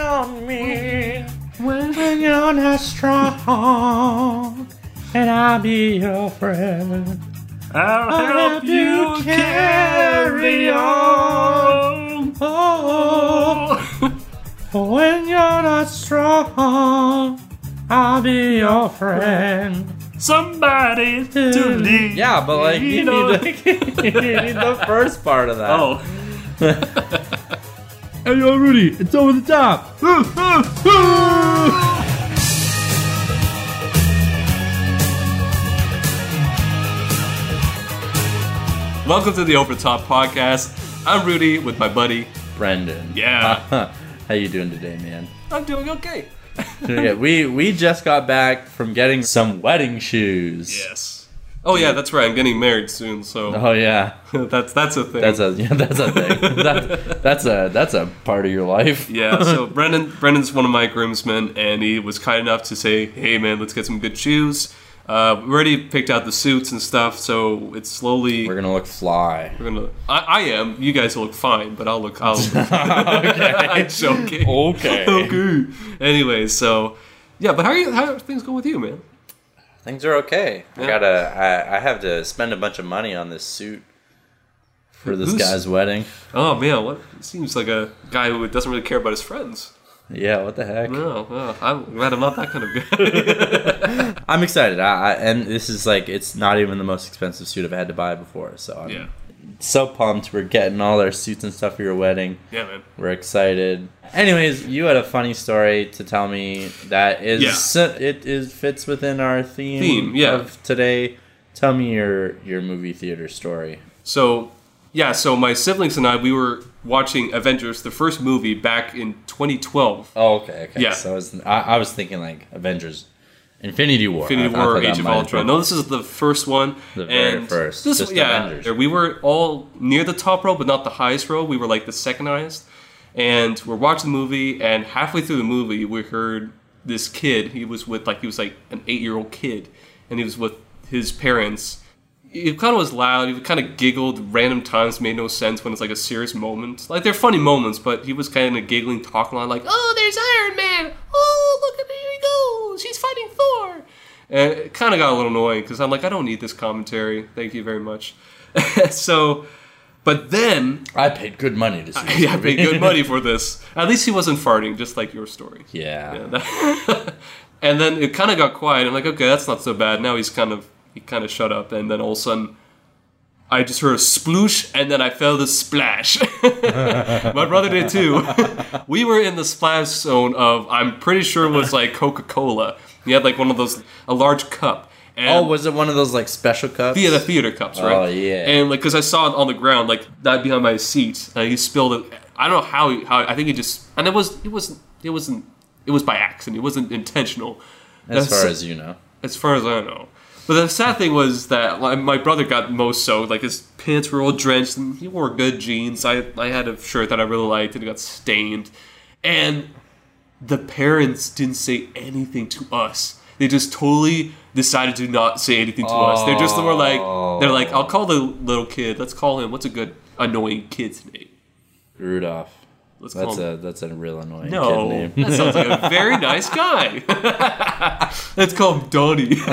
on me when you're not strong, and I'll be your friend. I'll help you carry on. Oh, when you're not strong, I'll be your friend. Somebody to lead. Yeah, but like you on. need, the, you need the first part of that. Oh. hey, yo, Rudy, it's over the top. Welcome to the Over the Top podcast. I'm Rudy with my buddy. Brendan. Yeah. How you doing today, man? I'm doing okay. Yeah, we we just got back from getting some wedding shoes. Yes. Oh yeah, that's right. I'm getting married soon, so Oh yeah, that's that's a thing. that's a yeah, that's a thing. that, that's a that's a part of your life. yeah. So Brendan Brendan's one of my groomsmen, and he was kind enough to say, "Hey man, let's get some good shoes." Uh, we already picked out the suits and stuff, so it's slowly. We're gonna look fly. We're gonna. I, I am. You guys will look fine, but I'll look. I'll. I'm joking. Okay. okay. Anyways, so yeah, but how are you? How are things going with you, man? Things are okay. I gotta. I, I have to spend a bunch of money on this suit for this Who's- guy's wedding. Oh man, what seems like a guy who doesn't really care about his friends. Yeah, what the heck? No, no I'm glad I'm not that kind of guy. I'm excited. I, I and this is like it's not even the most expensive suit I've had to buy before. So I'm yeah, so pumped. We're getting all our suits and stuff for your wedding. yeah, man. We're excited. Anyways, you had a funny story to tell me that is it is fits within our theme, Theme, yeah. of today. Tell me your your movie theater story. So yeah, so my siblings and I we were watching Avengers, the first movie, back in 2012. Oh, okay, okay. Yeah. So I was I, I was thinking like Avengers, Infinity War, Infinity War, Age of Ultron. No, this is the first one. The very first, This, just yeah, Avengers. we were all near the top row, but not the highest row. We were like the second highest. And we're watching the movie, and halfway through the movie, we heard this kid. He was with like he was like an eight-year-old kid, and he was with his parents. He kind of was loud. He kind of giggled random times, made no sense when it's like a serious moment. Like they're funny moments, but he was kind of giggling, talking a lot, like, "Oh, there's Iron Man! Oh, look at here he goes! He's fighting Thor!" And it kind of got a little annoying because I'm like, I don't need this commentary. Thank you very much. so, but then I paid good money to see. This yeah, I paid good money for this. At least he wasn't farting, just like your story. Yeah. Yeah, that- and then it kind of got quiet. I'm like, okay, that's not so bad. Now he's kind of he kind of shut up, and then all of a sudden. I just heard a sploosh and then I felt a splash. My brother did too. we were in the splash zone of I'm pretty sure it was like Coca Cola. You had like one of those a large cup. And Oh, was it one of those like special cups? Yeah, the theater cups, right? Oh, yeah. And like, because I saw it on the ground, like that behind my seat, and he spilled it. I don't know how. He, how I think he just and it was it wasn't it wasn't it was by accident. It wasn't intentional. as That's- far as you know. as far as I know. But the sad thing was that like, my brother got most soaked. Like his pants were all drenched, and he wore good jeans. I I had a shirt that I really liked, and it got stained. And the parents didn't say anything to us. They just totally decided to not say anything to us. They're just were like, they're like, I'll call the little kid. Let's call him. What's a good annoying kid's name? Rudolph. Let's call That's a that's a real annoying no, kid name. that sounds like a very nice guy. Let's call him Donnie.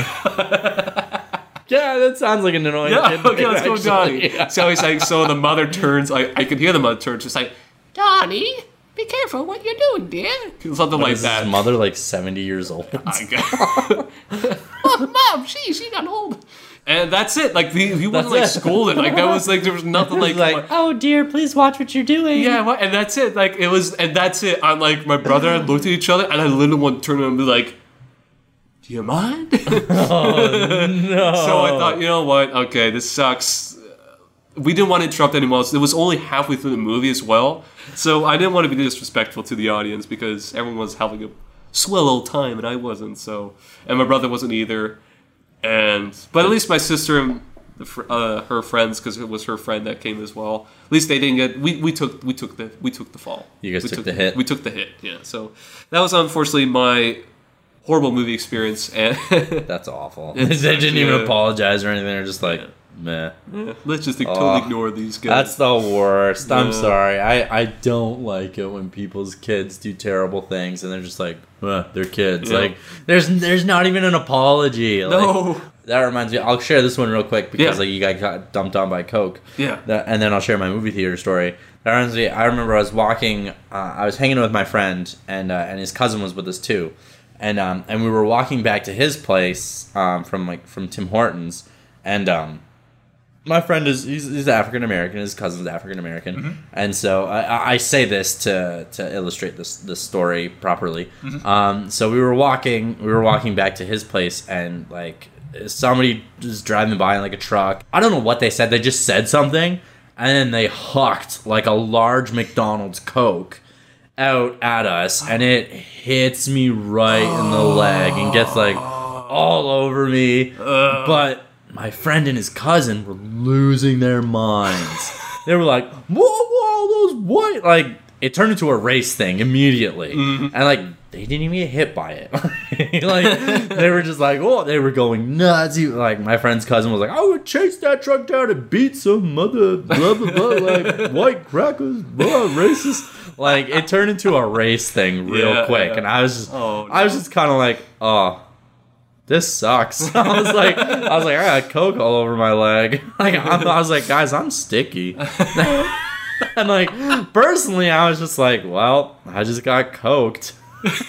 yeah, that sounds like an annoying Yeah, kid. okay, let's go, actually. Donnie. So he's like, so the mother turns, I, I could hear the mother turn, just like, Donnie, be careful what you're doing, dear. Something like Is that. his mother like seventy years old? I guess. oh, mom, she, she got old. And that's it. Like, he, he wasn't like That's it. scolded. Like, that was like, there was nothing like, like, oh dear, please watch what you're doing. yeah, what? and that's it. Like, it was, and that's it. I'm like, my brother and I looked at each other, and I literally want to turn around and be like, do you mind? no. So I thought, you know what? Okay, this sucks. We didn't want to interrupt anyone else. It was only halfway through the movie as well, so I didn't want to be disrespectful to the audience because everyone was having a swell old time and I wasn't. So, and my brother wasn't either. And but at least my sister and the, uh, her friends, because it was her friend that came as well. At least they didn't get. We, we took we took the we took the fall. You guys We took the hit? We took the hit. Yeah. So that was unfortunately my horrible movie experience and. That's awful. They didn't even actually apologize or anything. They're just like, meh. Yeah, let's just totally Oh, ignore these guys. That's the worst. I'm Yeah. sorry. I, I don't like it when people's kids do terrible things and they're just like, "Uh, they're kids. Yeah. Like there's there's not even an apology. Like, no. that reminds me. I'll share this one real quick because Yeah. like you guys got dumped on by Coke. Yeah. That, and then I'll share my movie theater story. That reminds me. I remember I was walking. Uh, I was hanging with my friend, and uh, and his cousin was with us too, and um and we were walking back to his place um from like from Tim Hortons, and um my friend is he's, he's African American. His cousin's African American, and so I, I- say this to to illustrate this this story properly. Um, so we were walking we were walking back to his place, and like somebody was driving by in like a truck. I don't know what they said. They just said something, and then they hucked like a large McDonald's Coke out at us, and it hits me right in the leg and gets like all over me. But my friend and his cousin were losing their minds. they were like, "Whoa, whoa, those white!" Like it turned into a race thing immediately, mm-hmm. and like they didn't even get hit by it. like they were just like, "Oh," they were going nuts. He, like my friend's cousin was like, "I would chase that truck down and beat some mother blah blah blah like white crackers, blah racist." Like it turned into a race thing real Yeah, quick, yeah. and I was just, Oh, I was just kind of like, "Oh." this sucks. I was like, I was like, I got coke all over my leg. Like, I'm, I was like, guys, I'm sticky. and like, personally, I was just like, well, I just got coked.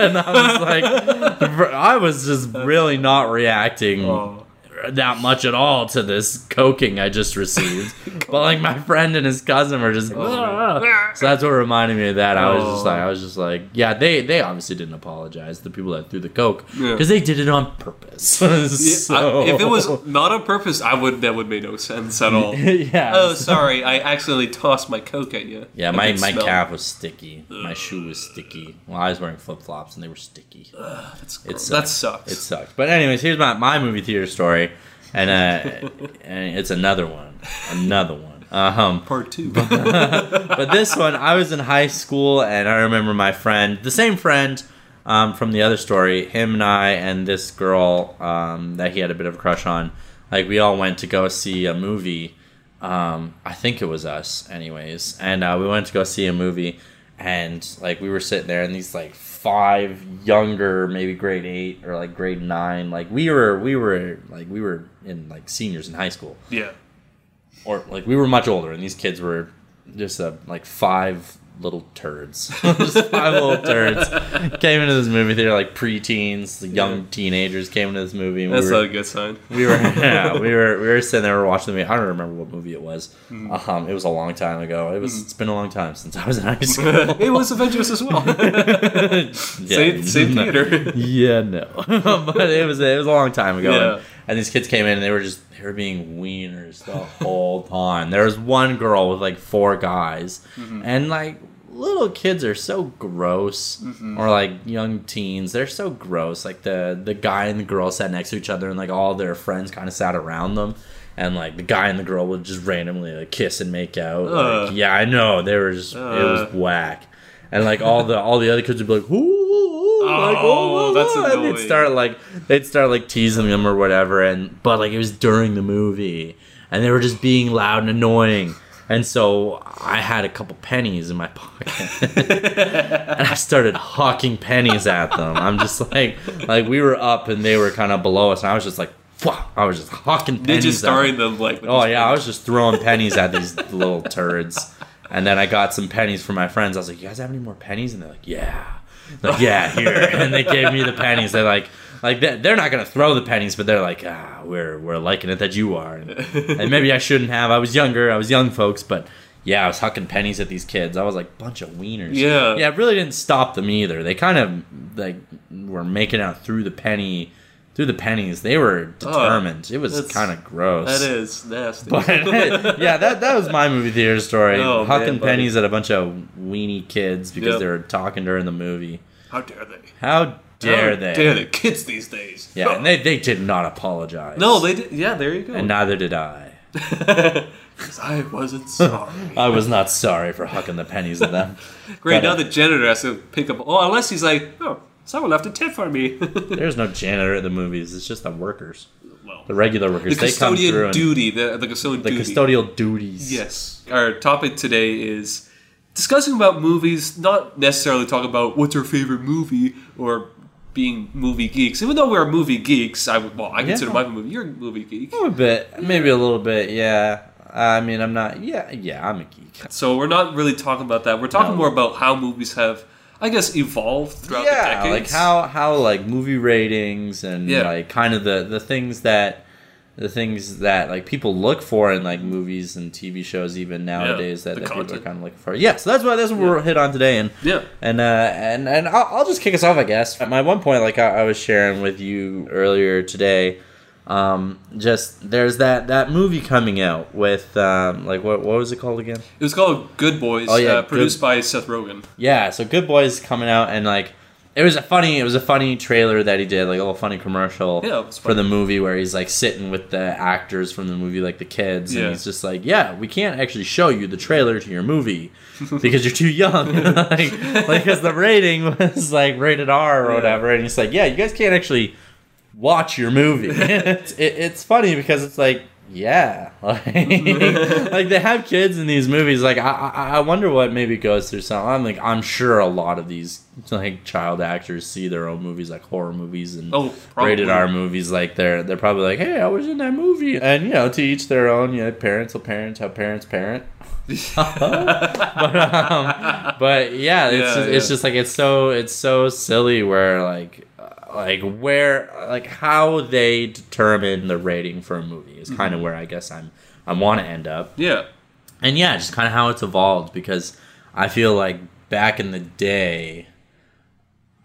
And I was like, I was just really not reacting Oh. That much at all to this coking I just received. but like my friend and his cousin were just, "Ah." so that's what reminded me of that. I was just Oh. like, I was just like, yeah, they they obviously didn't apologize. The people that threw the coke Yeah. because they did it on purpose. So- I- if it was not on purpose, I would. That would make no sense at all. yeah. oh, sorry, I accidentally tossed my coke at you. Yeah, I my, my smell calf was sticky. My shoe was sticky. Well, I was wearing flip flops and they were sticky. That's It gross. sucked. that sucks. It sucked. But anyways, here's my, my movie theater story, and uh, and it's another one, another one. Um, part two. but this one, I was in high school, and I remember my friend, the same friend um, from the other story, him and I, and this girl um, that he had a bit of a crush on, like we all went to go see a movie. Um, I think it was us, anyways, and uh, we went to go see a movie, and like we were sitting there, and these like five younger, maybe grade eight or like grade nine, like we were, we were like we were in like seniors in high school yeah. or like we were much older, and these kids were just a like five little turds, just five little turds came into this movie theater like preteens, the young Yeah. teenagers came into this movie. And That's we not a good sign. we were yeah, we were we were sitting there we were watching the movie. I don't remember what movie it was. Hmm. Um, it was a long time ago. It was it's been a long time since I was in high school. it was Avengers as well. Yeah. same same No. theater. Yeah, no, but it was it was a long time ago. Yeah. And, and these kids came in and they were just they were being wieners the whole time. There was one girl with like four guys, Mm-hmm. and like little kids are so gross, Mm-hmm. or like young teens, they're so gross. Like the the guy and the girl sat next to each other, and like all their friends kind of sat around them. And like the guy and the girl would just randomly like kiss and make out. Like, yeah, I know they were just it was whack. And like all the all the other kids would be like, ooh," like, Oh, oh, that's and they'd start like they'd start like teasing them or whatever, and but like it was during the movie, and they were just being loud and annoying. And so I had a couple pennies in my pocket, and I started hawking pennies at them. I'm just like, like we were up and they were kind of below us, and I was just like, "Fuck!" I was just hawking pennies. Did just them. them like? Oh yeah, I was just throwing pennies at these little turds, and then I got some pennies from my friends. I was like, "You guys have any more pennies?" And they're like, "Yeah." Like, yeah, here. And they gave me the pennies. They're like, like they're not gonna throw the pennies, but they're like, ah, we're we're liking it that you are, and, and maybe I shouldn't have. I was younger. I was young folks, but yeah, I was hucking pennies at these kids. I was like, a bunch of wieners. Yeah. yeah. It really didn't stop them either. They kind of like were making out through the penny, through the pennies. They were determined. it was kind of gross. That is nasty. But yeah, that that was my movie theater story. Oh, Hucking man, pennies at a bunch of weenie kids because Yep. they were talking during the movie. How dare they? How dare How they? Dare the Kids these days. Yeah, and they, they did not apologize. No, they did. Yeah, there you go. and neither did I. Because I wasn't sorry. I was not sorry for hucking the pennies at them. Great. But, uh, now the janitor has to pick up. Oh, unless he's like, oh, someone left a tip for me. There's no janitor at the movies. It's just the workers. well, the regular the workers. they come through duty, the the custodian the duty. custodial duties. Yes. Our topic today is discussing about movies, not necessarily talking about what's our favorite movie or being movie geeks. Even though we're movie geeks, I well, I consider Yeah. my movie. You're a movie geek. a bit, maybe a little bit. Yeah. I mean, I'm not. Yeah, yeah, I'm a geek. So we're not really talking about that. We're talking No. more about how movies have, I guess, evolved throughout the yeah, decades. like how how like movie ratings and Yeah. like kind of the the things that the things that like people look for in like movies and TV shows even nowadays the that, that people are kind of looking for. Yeah, so that's what that's what we're hit on today, and Yeah. and uh, and and I'll, I'll just kick us off, I guess. At my one point, like I, I was sharing with you earlier today, um, just there's that that movie coming out with um, like what what was it called again? It was called Good Boys, Oh, yeah, uh, produced Good- by Seth Rogen. Yeah, so Good Boys coming out and like it was a funny it was a funny trailer that he did, like a little funny commercial Yeah, for the movie where he's like sitting with the actors from the movie, like the kids, Yeah. and he's just like, Yeah, we can't actually show you the trailer to your movie because you're too young. like because the rating was like rated R or Yeah. whatever, and he's like, Yeah, you guys can't actually watch your movie. it's, it, it's funny because it's like, yeah, like, like they have kids in these movies. Like I, I, I wonder what maybe goes through some. I'm like, I'm sure a lot of these like child actors see their own movies, like horror movies and Oh, probably. rated R movies. Like they're they're probably like, hey, I was in that movie, and you know, to each their own. You know, parents will parent how parents parent. but um, but yeah, it's Yeah, just, it's just like it's so it's so silly where like like where like how they determine the rating for a movie is kind of where I guess I'm I want to end up Yeah. and yeah, just kind of how it's evolved because I feel like back in the day,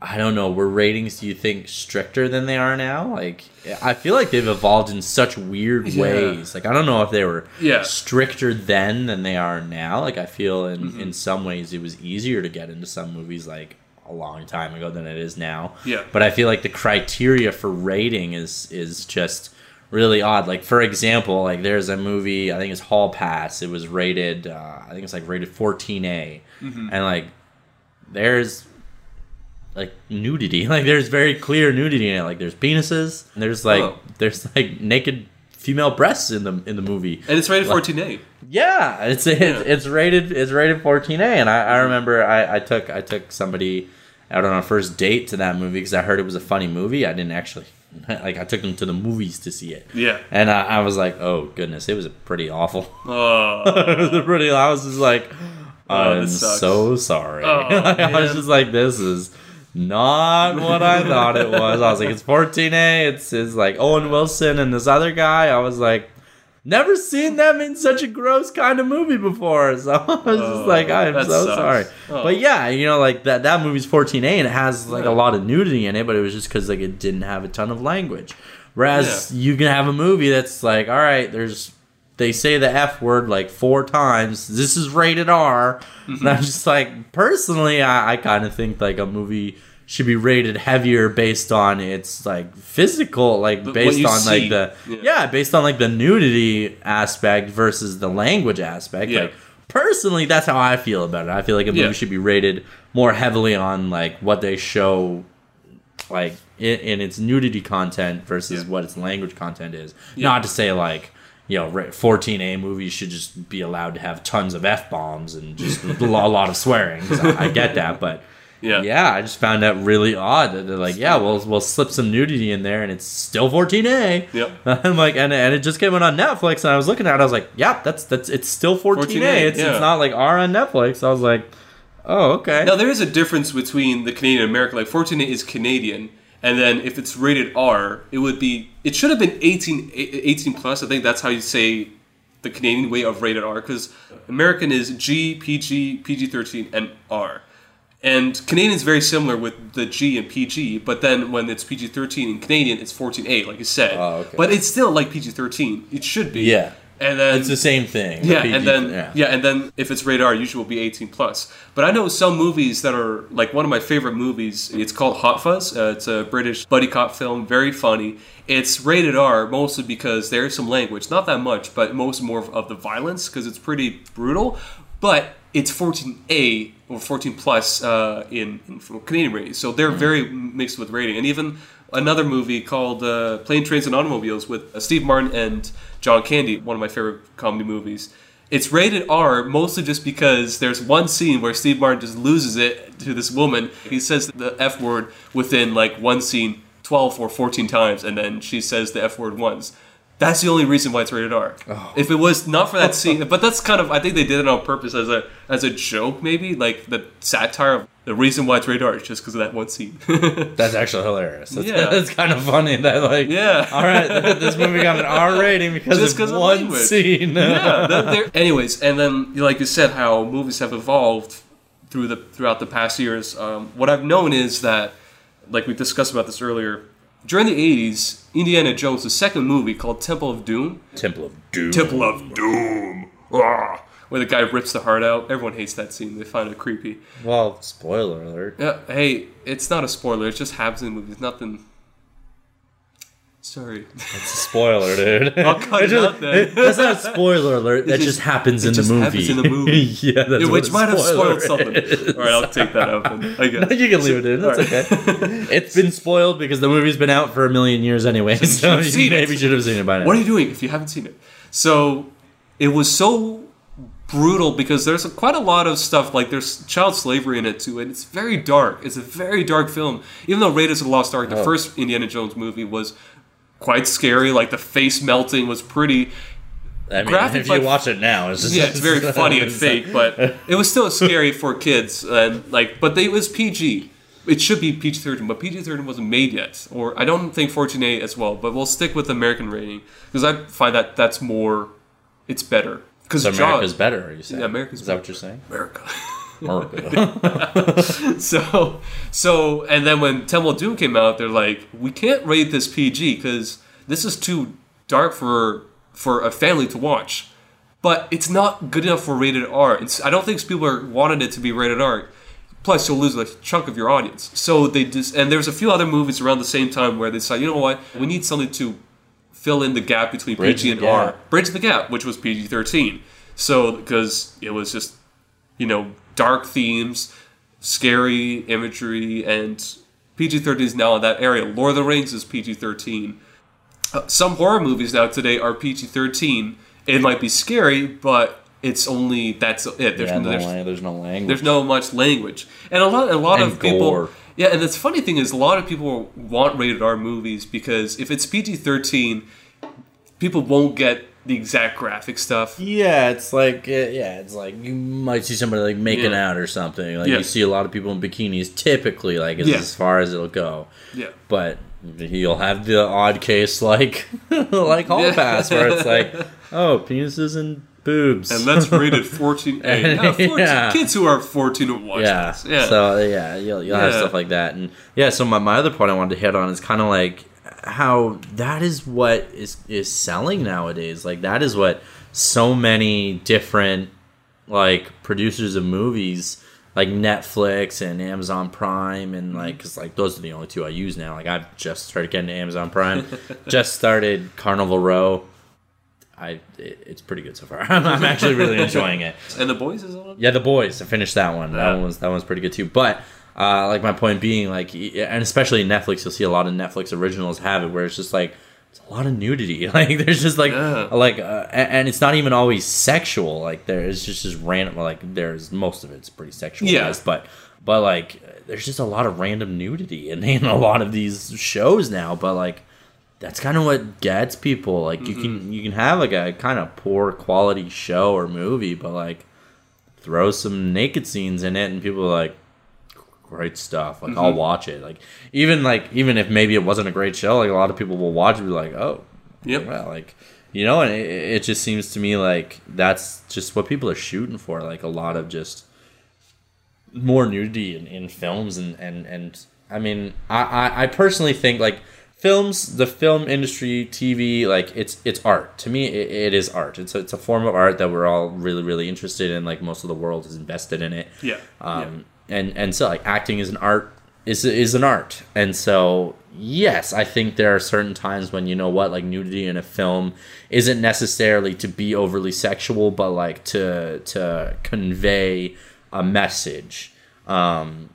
I don't know, were ratings do you think stricter than they are now? Like, I feel like they've evolved in such weird Yeah. ways. Like, I don't know if they were Yeah. stricter then than they are now. Like, I feel in Mm-hmm. in some ways it was easier to get into some movies like a long time ago than it is now. Yeah. But I feel like the criteria for rating is is just really odd. Like for example, like there's a movie I think it's Hall Pass. It was rated uh, I think it's like rated 14A, Mm-hmm. and like there's like nudity. Like there's very clear nudity in it. Like there's penises. And there's like Oh. there's like naked female breasts in the in the movie. And it's rated Like- 14A. Yeah, it's it's, Yeah. it's rated it's rated 14A, and I, I remember I, I took I took somebody out on our first date to that movie because I heard it was a funny movie. I didn't actually like I took them to the movies to see it, Yeah. and I, I was like, oh goodness, it was pretty awful. Oh. it was pretty. I was just like, Oh, I'm so sorry. Oh, I was just like, this is not what I thought it was. I was like, it's 14A. It's it's like Owen Wilson and this other guy. I was like, never seen them in such a gross kind of movie before. So I was Oh, just like, I'm so sucks. sorry. Oh. But yeah, you know, like that that movie's 14A and it has like Yeah. a lot of nudity in it, but it was just because like it didn't have a ton of language. Whereas you can have a movie that's like, all right, there's they say the F word like four times. This is rated R. And I'm mm-hmm. just like, personally, I, I kind of think like a movie should be rated heavier based on its like physical, like what based on see. like the Yeah. yeah. based on like the nudity aspect versus the language aspect. Yeah. Like personally, that's how I feel about it. I feel like a movie Yeah. should be rated more heavily on like what they show like in, in its nudity content versus what its language content is. Not to say like you know, 14A movies should just be allowed to have tons of f bombs and just a lot of swearing. I, I get that, but Yeah. yeah, I just found that really odd that they're like, yeah, we'll we'll slip some nudity in there, and it's still 14A. Yep. I'm like, and, and it just came out on Netflix, and I was looking at it, I was like, yeah, that's that's it's still 14A. 14A, it's yeah. it's not like R on Netflix. I was like, oh okay. Now there is a difference between the Canadian and American. Like 14A is Canadian, and then if it's rated R, it would be. It should have been 18, 18 plus. I think that's how you say the Canadian way of rated R, because American is G, PG, PG thirteen, and R. And Canadian is very similar with the G and PG, but then when it's PG thirteen in Canadian, it's fourteen A, like you said. Oh, okay. But it's still like PG thirteen. It should be. Yeah. And then it's the same thing. yeah, The and then yeah. and then if it's rated R, usually will be 18 plus. But I know some movies that are like one of my favorite movies. It's called Hot Fuzz. Uh, it's a British buddy cop film, very funny. It's rated R mostly because there's some language, not that much, but most more of, of the violence because it's pretty brutal. But it's 14A or 14 plus uh, in, in Canadian rating, so they're very mixed with rating, and even another movie called uh, Plane, Trains, and Automobiles with uh, Steve Martin and John Candy, one of my favorite comedy movies. It's rated R mostly just because there's one scene where Steve Martin just loses it to this woman. He says the F word within like one scene 12 or 14 times, and then she says the F word once. That's the only reason why it's rated R. If it was not for that scene, but that's kind of I think they did it on purpose as a as a joke, maybe like the satire. of The reason why it's rated R is just because of that one scene. That's actually hilarious. That's, Yeah. that's kind of funny that like Yeah. all right, this movie got an R rating because Just of of one language. scene. yeah. that- they're- anyways, and then like you said, how movies have evolved through the throughout the past years. Um, what I've known is that, like we discussed about this earlier, during the '80s, Indiana Jones' the second movie called Temple of Doom. Temple of Doom. Temple of Doom. Ah, where the guy rips the heart out. Everyone hates that scene. They find it creepy. Well, spoiler alert. Yeah, hey, it's not a spoiler. It just happens in the movie. It's nothing. Sorry. It's a spoiler, dude. I'll cut It it out then. it- that's not a spoiler alert. That just- just, happens in just the movie. happens in the movie. yeah, that's Yeah, which might have spoiled something. All right, I'll take that out. Then, I guess. you can leave it in. That's Alright. okay. It's been spoiled because the movie's been out for a million years anyway. So have you maybe should have seen it by now. What are you doing if you haven't seen it? So it was so brutal because there's a, quite a lot of stuff like there's child slavery in it too, and it's very dark. It's a very dark film. Even though Raiders of the Lost Ark, the Oh. first Indiana Jones movie, was quite scary. Like the face melting was pretty. I mean, graphic, if you like- watch it now, it's just Yeah, it's very funny and fake, but it was still scary for kids. And like, but they, it was PG. It should be PG thirteen, but PG thirteen wasn't made yet, or I don't think fourteen A as well. But we'll stick with American rating because I find that that's more, it's better. Because So America's better. Are you saying? Yeah, America's Is that what you're saying? America. America. so so and then when Temple Doom came out, they're like, we can't rate this PG because this is too dark for for a family to watch. But it's not good enough for rated R. It's, I don't think Spielberg wanted it to be rated R. Plus, you'll lose a chunk of your audience. So they just and there's a few other movies around the same time where they said, you know what, we need something to fill in the gap between Bridge PG the and R. Bridge the gap, which was PG thirteen. So because it was just you know dark themes, scary imagery, and PG thirteen is now in that area. Lord of the Rings is PG thirteen. Uh, some horror movies now today are PG thirteen. It might be scary, but it's only that's it. There's, yeah, no, there's, there's no language. there's no much language, and a lot a lot And of people. Yeah, and the funny thing is, a lot of people want rated R movies because if it's PG thirteen, people won't get the exact graphic stuff. Yeah, it's like uh, yeah, it's like you might see somebody like making Yeah. out or something. Like Yeah. you see a lot of people in bikinis. Typically, like Yeah. as far as it'll go. Yeah. But you'll have the odd case like like Hall. Pass where it's like oh penises and boobs. And that's rated 14A. Yeah, 14, Yeah. Kids who are 14 will watch yeah. this. Yeah. So yeah, you'll you'll have Yeah. stuff like that, and yeah. So my, my other point I wanted to hit on is kind of like how that is what is is selling nowadays. Like that is what so many different like producers of movies like Netflix and Amazon Prime and mm-hmm. like cuz like those are the only two I use now. Like I've just started getting to Amazon Prime. just started Carnival Row. I it, it's pretty good so far. I'm, I'm actually really enjoying it. and the boys is on? Yeah, the boys. I finished that one. That one was that one's pretty good too. But uh, like my point being, like, and especially Netflix, you'll see a lot of Netflix originals have it where it's just like it's a lot of nudity. Like there's just like Yeah. like, uh, and it's not even always sexual. Like there's just just random. Like there's most of it's pretty sexual. Yeah. but but like there's just a lot of random nudity in, in a lot of these shows now. But like that's kind of what gets people. Like you Mm-hmm. can you can have like a kind of poor quality show or movie, but like throw some naked scenes in it, and people are like, great stuff. Like Mm-hmm. I'll watch it. Like even like even if maybe it wasn't a great show, like a lot of people will watch it, and be like, oh, yeah, well, like you know, and it, it just seems to me like that's just what people are shooting for. Like a lot of just more nudity in, in films and and and I mean I, I I personally think like films the film industry TV like it's it's art. To me it, it is art. It's a, it's a form of art that we're all really really interested in like most of the world is invested in it. Yeah. um and and so like acting is an art is is an art. And so yes i think there are certain times when you know what like nudity in a film isn't necessarily to be overly sexual but like to to convey a message. Um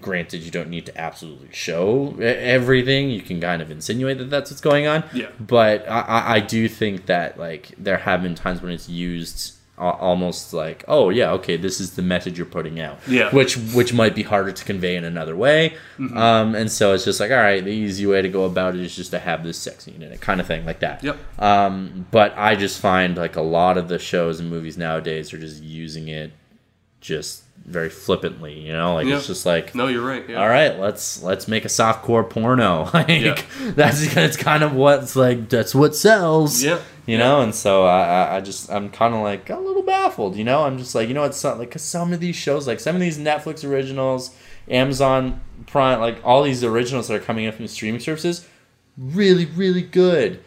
Granted, you don't need to absolutely show everything. You can kind of insinuate that that's what's going on. Yeah. But I, I- I do think that like there have been times when it's used almost like, oh yeah, okay, this is the message you're putting out. Yeah. Which which might be harder to convey in another way. Mm-hmm. Um, and so it's just like, all right, the easy way to go about it is just to have this sex scene in it, kind of thing, like that. Yep. Um, but I just find like a lot of the shows and movies nowadays are just using it just very flippantly, you know, like Yeah. it's just like No, you're right. Yeah. all right, let's let's make a softcore porno. like Yeah. that's that's kind of what's like that's what sells. Yeah. You know, and so I, I- I just I'm kind of like a little baffled. You know, I'm just like you know what, some, like 'cause some of these shows, like some of these Netflix originals, Amazon Prime, like all these originals that are coming in from streaming services, really really good.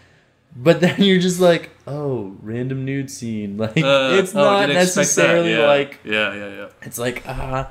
But then you're just like, oh, random nude scene. Like Uh, it's oh, not that. necessarily Yeah. like Yeah, yeah, yeah. it's like uh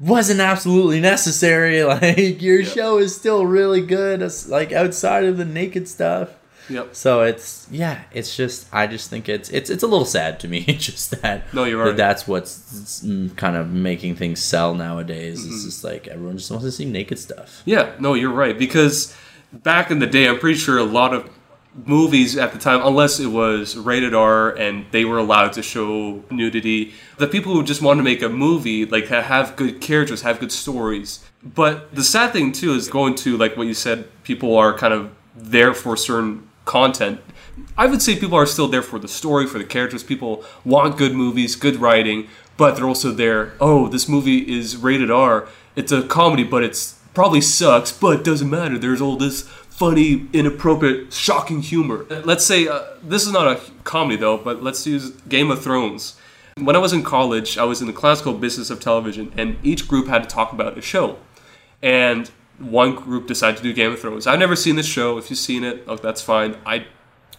wasn't absolutely necessary like your Yeah. show is still really good like outside of the naked stuff Yep. so it's yeah it's just i just think it's it's it's a little sad to me just that No, you're that right. that's what's mm, kind of making things sell nowadays Mm-hmm. it's just like everyone just wants to see naked stuff Yeah, no, you're right. Because back in the day, I'm pretty sure a lot of movies at the time, unless it was rated R and they were allowed to show nudity, the people who just want to make a movie, like have good characters, have good stories. But the sad thing too is going to like what you said, people are kind of there for certain content. I would say people are still there for the story, for the characters. People want good movies, good writing, but they're also there. Oh, this movie is rated R. It's a comedy, but it's probably sucks, but it doesn't matter. There's all this funny, inappropriate, shocking humor. Let's say uh, this is not a comedy though, but let's use Game of Thrones. When I was in college, I was in the classical business of television, and each group had to talk about a show. And one group decided to do Game of Thrones. I've never seen this show. If you've seen it, oh, that's fine. I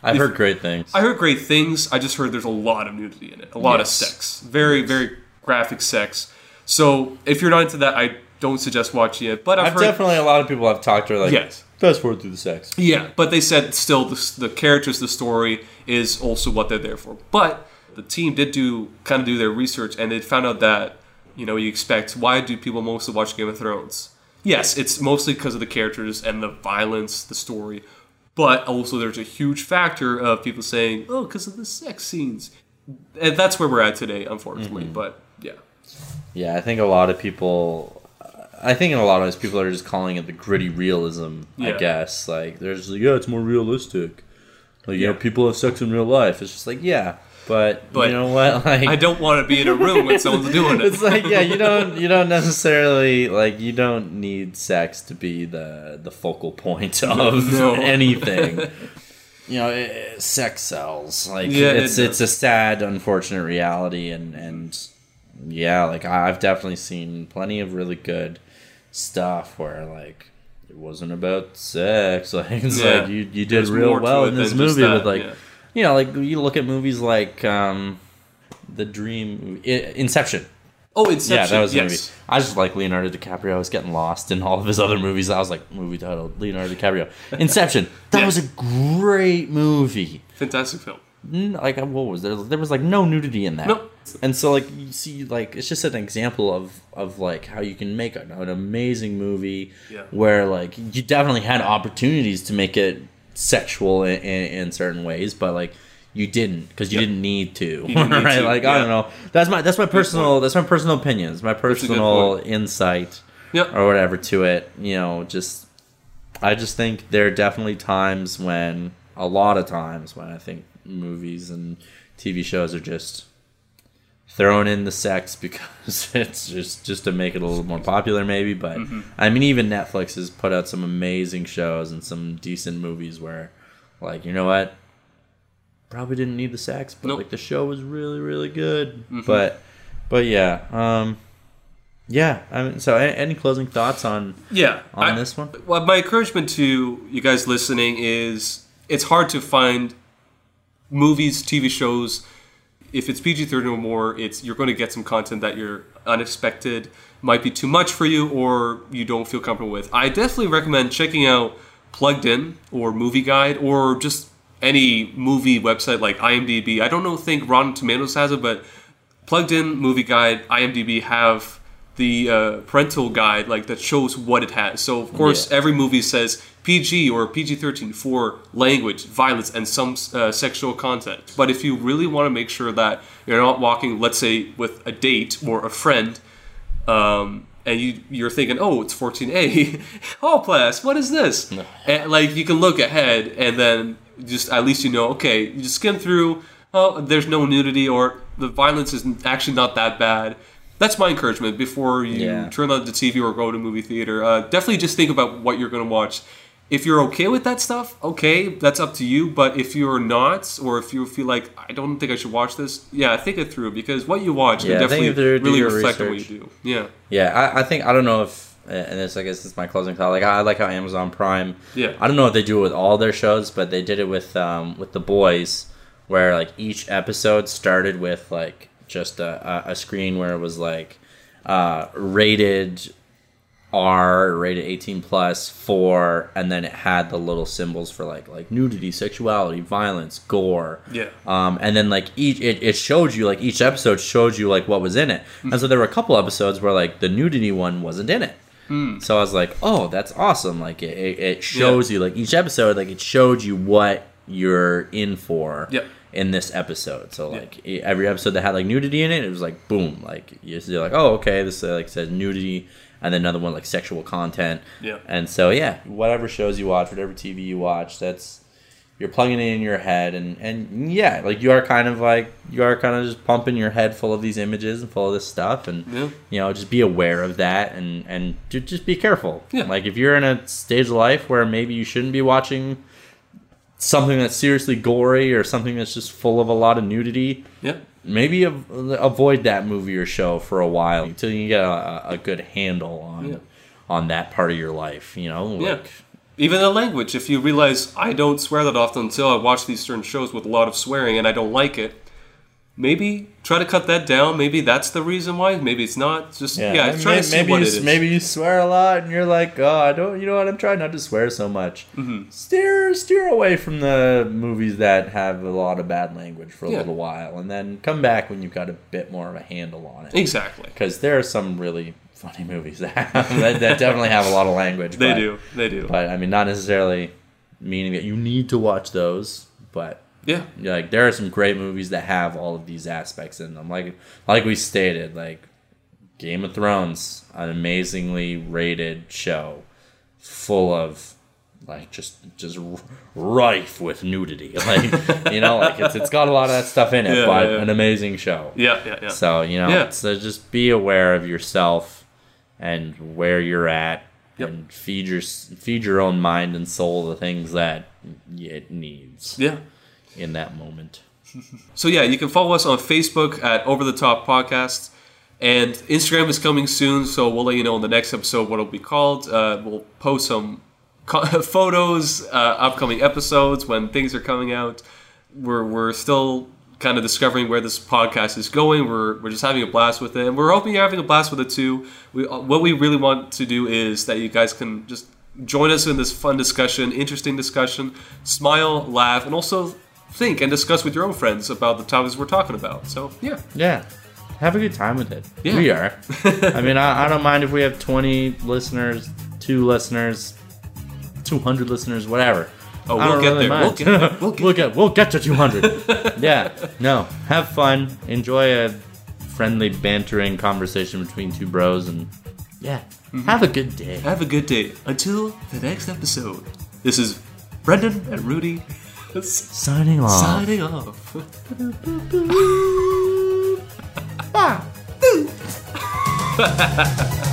i've If- heard great things I heard great things. I just heard there's a lot of nudity in it, a lot Yes. of sex, very very graphic sex. So if you're not into that, I don't suggest watching it. But I've, i've heard, definitely a lot of people I've talked to her like Yes. Fast forward through the sex yeah, but they said still the, the characters, the story is also what they're there for. But the team did do kind of do their research, and they found out that you know you expect why do people mostly watch Game of Thrones? Yes, it's mostly because of the characters and the violence, the story, but also there's a huge factor of people saying, "Oh, because of the sex scenes," and that's where we're at today, unfortunately. Mm-hmm. But yeah, Yeah, I think a lot of people. I think in a lot of ways, people are just calling it the gritty realism. I guess like there's like, yeah, it's more realistic. Like you know, people have sex in real life. It's just like yeah, but, But you know what? Like I don't want to be in a room when someone's doing it. it's like yeah, you don't you don't necessarily like you don't need sex to be the the focal point of No. anything. You know, eh, sex sells. Like Yeah, it's does. it's a sad, unfortunate reality, and and yeah, like I've definitely seen plenty of really good stuff where like it wasn't about sex. Like it's Yeah. like you you did There's real well in this movie that, with like yeah. you know like you look at movies like um the Dream Inception. Oh, Inception. Yeah, that was yes. movie. I just like Leonardo DiCaprio. I was getting lost in all of his other movies. I was like, movie titled Leonardo DiCaprio. Inception. That was a great movie. Fantastic film. Like, uh, what was there? There was like no nudity in that. Nope. And so, like, you see, like, it's just an example of of like how you can make an, an amazing movie Yeah. where like you definitely had opportunities to make it sexual in, in, in certain ways, but like you didn't because you Yep. didn't need to, didn't need right? to, Like I don't know. That's my that's my personal that's my personal opinions, my personal insight Yep. or whatever to it. You know, just I just think there are definitely times when a lot of times when I think movies and TV shows are just throwing in the sex because it's just just to make it a little more popular maybe but Mm-hmm. i mean even netflix has put out some amazing shows and some decent movies where like you know what probably didn't need the sex but Nope. like the show was really really good but but yeah um yeah i mean so any closing thoughts on Yeah. on I- this one Well, my encouragement to you guys listening is it's hard to find movies, TV shows. If it's PG thirteen or more, it's you're going to get some content that you're unexpected, might be too much for you, or you don't feel comfortable with. I definitely recommend checking out Plugged In or Movie Guide or just any movie website like IMDb. I don't know, think Rotten Tomatoes has it, but Plugged In, Movie Guide, IMDb have the uh, parental guide like that shows what it has. So of course Yeah. every movie says PG or PG thirteen for language, violence, and some uh, sexual content. But if you really want to make sure that you're not walking, let's say, with a date or a friend. Um, and you, you're thinking, oh, it's 14A. Hall Pass, what is this? And, like, you can look ahead and then just at least you know, okay, you just skim through, oh, there's no nudity or the violence is actually not that bad. That's my encouragement before you Yeah. turn on the TV or go to movie theater. Uh, definitely just think about what you're going to watch. If you're okay with that stuff, okay, that's up to you. But if you're not, or if you feel like I don't think I should watch this, yeah, think it through because what you watch Yeah, can definitely really reflect on what you do. Yeah, Yeah, I, I think I don't know if and this I guess is my closing thought. Like I like how Amazon Prime. Yeah. I don't know if they do it with all their shows, but they did it with um with the boys, where like each episode started with like just a, a, screen where it was like uh rated R, rated 18 plus, four, and then it had the little symbols for like like nudity, sexuality, violence, gore. yeah. Um, and then like each it, it showed you like each episode showed you like what was in it, and so there were a couple episodes where like the nudity one wasn't in it. So I was like, oh, that's awesome! Like it, it, it shows you like each episode like it showed you what you're in for Yep. In this episode. So like e- every episode that had like nudity in it, it was like boom, like you're like, oh, okay, this uh, like says nudity, and then another one like sexual content. Yeah. And so yeah, whatever shows you watch, whatever TV you watch, that's you're plugging it in your head and and yeah like you are kind of like you are kind of just pumping your head full of these images and full of this stuff and Yeah. you know just be aware of that and and just be careful Yeah. like if you're in a stage of life where maybe you shouldn't be watching something that's seriously gory or something that's just full of a lot of nudity Yeah. maybe av- avoid that movie or show for a while until you get a, a good handle on Yeah. on that part of your life you know Yeah. Even the language, if you realize I don't swear that often until I watch these certain shows with a lot of swearing and I don't like it, maybe try to cut that down. Maybe that's the reason why. Maybe it's not. Just yeah, and try may- to see maybe what you, it is. Maybe you swear a lot, and you're like, oh, I don't. You know what? I'm trying not to swear so much. Mm-hmm. Steer steer away from the movies that have a lot of bad language for a Yeah. little while, and then come back when you've got a bit more of a handle on it. Exactly. Because there are some really funny movies that have, that, that definitely have a lot of language. They but- do. They do. but I mean, not necessarily meaning that you need to watch those, but yeah. like there are some great movies that have all of these aspects in them. Like like we stated, like Game of Thrones, an amazingly rated show, full of like just just rife with nudity. Like you know, like it's it's got a lot of that stuff in it, Yeah, but yeah. an amazing show. Yeah. Yeah. Yeah. So you know, so just be aware of yourself and where you're at, Yep. and feed your feed your own mind and soul the things that it needs yeah. In that moment. So yeah, you can follow us on Facebook at Over the Top Podcast, and Instagram is coming soon. So we'll let you know in the next episode what it'll be called. Uh, we'll post some co- photos, uh, upcoming episodes when things are coming out. We're we're still kind of discovering where this podcast is going. We're we're just having a blast with it, and we're hoping you're having a blast with it too. We what we really want to do is that you guys can just join us in this fun discussion, interesting discussion, smile, laugh, and also think and discuss with your own friends about the topics we're talking about. So yeah, Yeah. Have a good time with it. Yeah. We are. I mean, I, I don't mind if we have 20 listeners, two listeners, 200 listeners, whatever. Oh, we'll get really there. We'll get there. We'll get we'll get we'll get to 200. yeah. No. Have fun. Enjoy a friendly bantering conversation between two bros and yeah. Mm-hmm. Have a good day. have a good day. Until the next episode. This is Brendan and Rudy Signing off. signing off. Bye.